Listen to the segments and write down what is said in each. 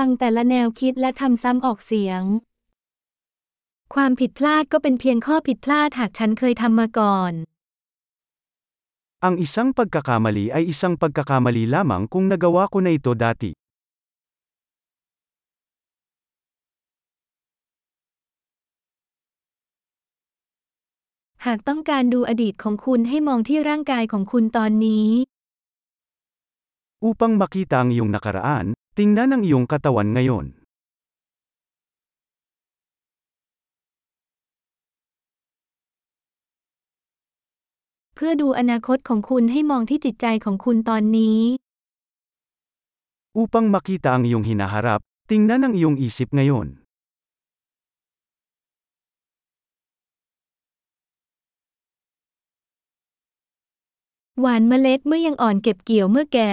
ฟังแต่ละแนวคิดและทำซ้ำออกเสียง ความผิดพลาดก็เป็นเพียงข้อผิดพลาดหากฉันเคยทำมาก่อน Ang isang pagkakamali ay isang pagkakamali lamang kung nagawa ko na ito dati. Hak ต้องการดูอดีตของคุณให้มองที่ร่างกายของคุณตอนนี้ Upang makita ang iyong nakaraan, Tingnan ang iyong katawan ngayon. เพื่อดูอนาคตของคุณให้มองที่จิตใจของคุณตอนนี้ อุปังมักิตังยงหินาฮารับติงนั้นังยงอิสิบงยนหวานเมล็ดเมื่อยังอ่อนเก็บเกี่ยวเมื่อแก่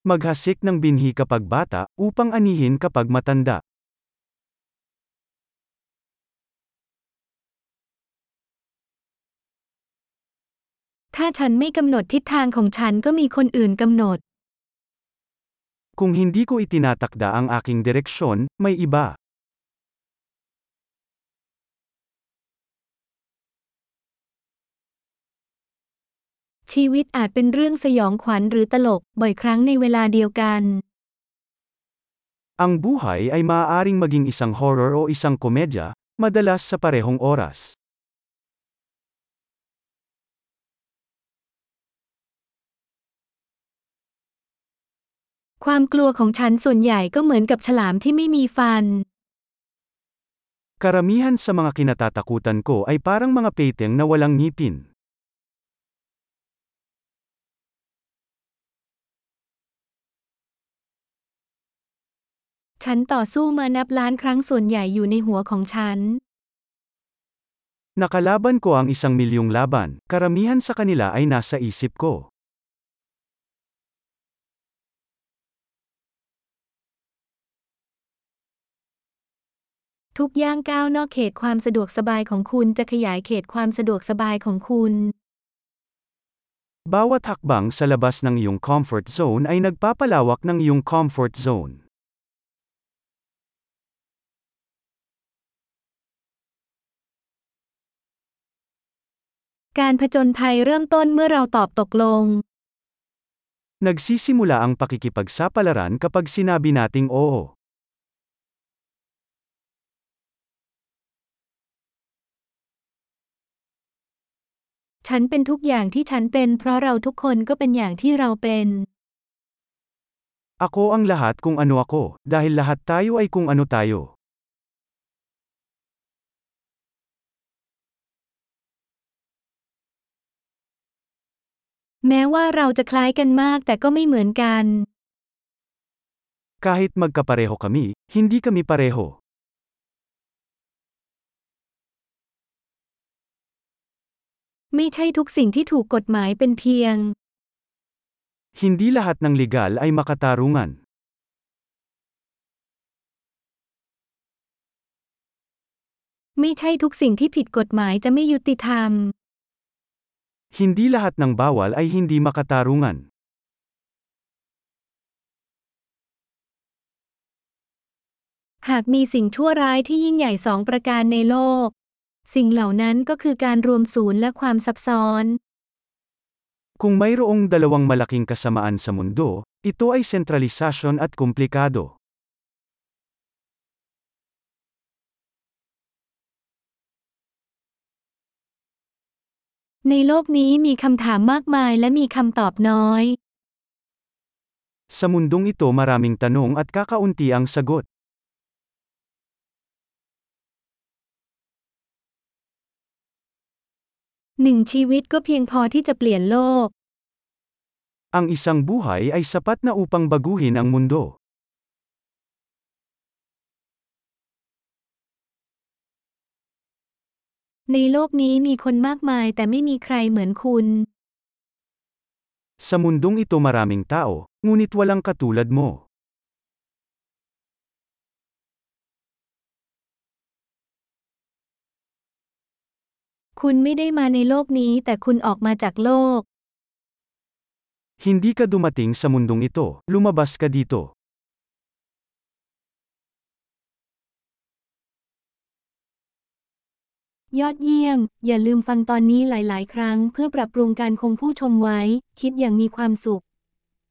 Maghasik ng binhi kapag bata, upang anihin kapag matanda. Kung hindi ko itinatakda ang aking direksyon, may iba. ชีวิตอาจเป็นเรื่องสยองขวัญหรือตลกบ่อยครั้งในเวลาเดียวกัน Ang buhay ay maaaring maging isang horror o isang komedya, madalas sa parehong oras. ความกลัวของฉันส่วนใหญ่ก็เหมือนกับฉลามที่ไม่มีฟัน Karamihan sa mga kinatatakutan ko ay parang mga peteng na walang ngipin. ฉันต่อสู้มานับล้านครั้งส่วนใหญ่อยู่ในหัวของฉัน Nakalaban ko ang isang milyong laban, karamihan sa kanila ay nasa isip ko. ทุกย่างก้าวนอกเขตความสะดวกสบายของคุณจะขยายเขตความสะดวกสบายของคุณ Bawat hakbang sa labas ng iyong comfort zone ay nagpapalawak ng iyong comfort zone. การผจญภัยเริ่มต้นเมื่อเราตอบตกลง Nagsisimula ang pakikipagsapalaran kapag sinabi nating oo. Chan เป็นทุกอย่างที่ฉันเป็น เพราะเราทุกคนก็เป็นอย่างที่เราเป็น Ako ang lahat kung ano ako, dahil lahat tayo ay kung ano tayo. แม้ว่าเราจะคล้ายกันมากแต่ก็ไม่เหมือนกัน Kahit magkapareho kami, hindi kami pareho. ไม่ใช่ทุกสิ่งที่ถูกกฎหมายเป็นเพียง Hindi lahat ng legal ay makatarungan. ไม่ใช่ทุกสิ่งที่ผิดกฎหมายจะไม่ยุติธรรม Hindi lahat ng bawal ay hindi makatarungan. H ากมีสิ่งชั่วร้ายที่ยิ่งใหญ่สองประการในโลก สิ่งเหล่านั้นก็คือการรวมศูนย์และความซับซ้อน Kung mayroong dalawang malaking kasamaan sa mundo, ito ay sentralisasyon at komplikado. ในโลกนี้มีคำถามมากมายและมีคำตอบน้อย Sa mundong ito maraming tanong at kakaunti ang sagot. หนึ่งชีวิตก็เพียงพอที่จะเปลี่ยนโลก Ang isang buhay ay sapat na upang baguhin ang mundo. ในโลกนี้มีคนมากมายแต่ไม่มีใครเหมือนคุณ Sa mundong ito maraming tao, ngunit walang katulad mo. คุณไม่ได้มาในโลกนี้แต่คุณออกมาจากโลก Hindi ka dumating sa mundong ito, lumabas ka dito. ยอดเยี่ยม อย่าลืมฟังตอนนี้หลายๆ ครั้ง เพื่อปรับปรุงการคงผู้ชมไว้ คิดอย่างมีความสุข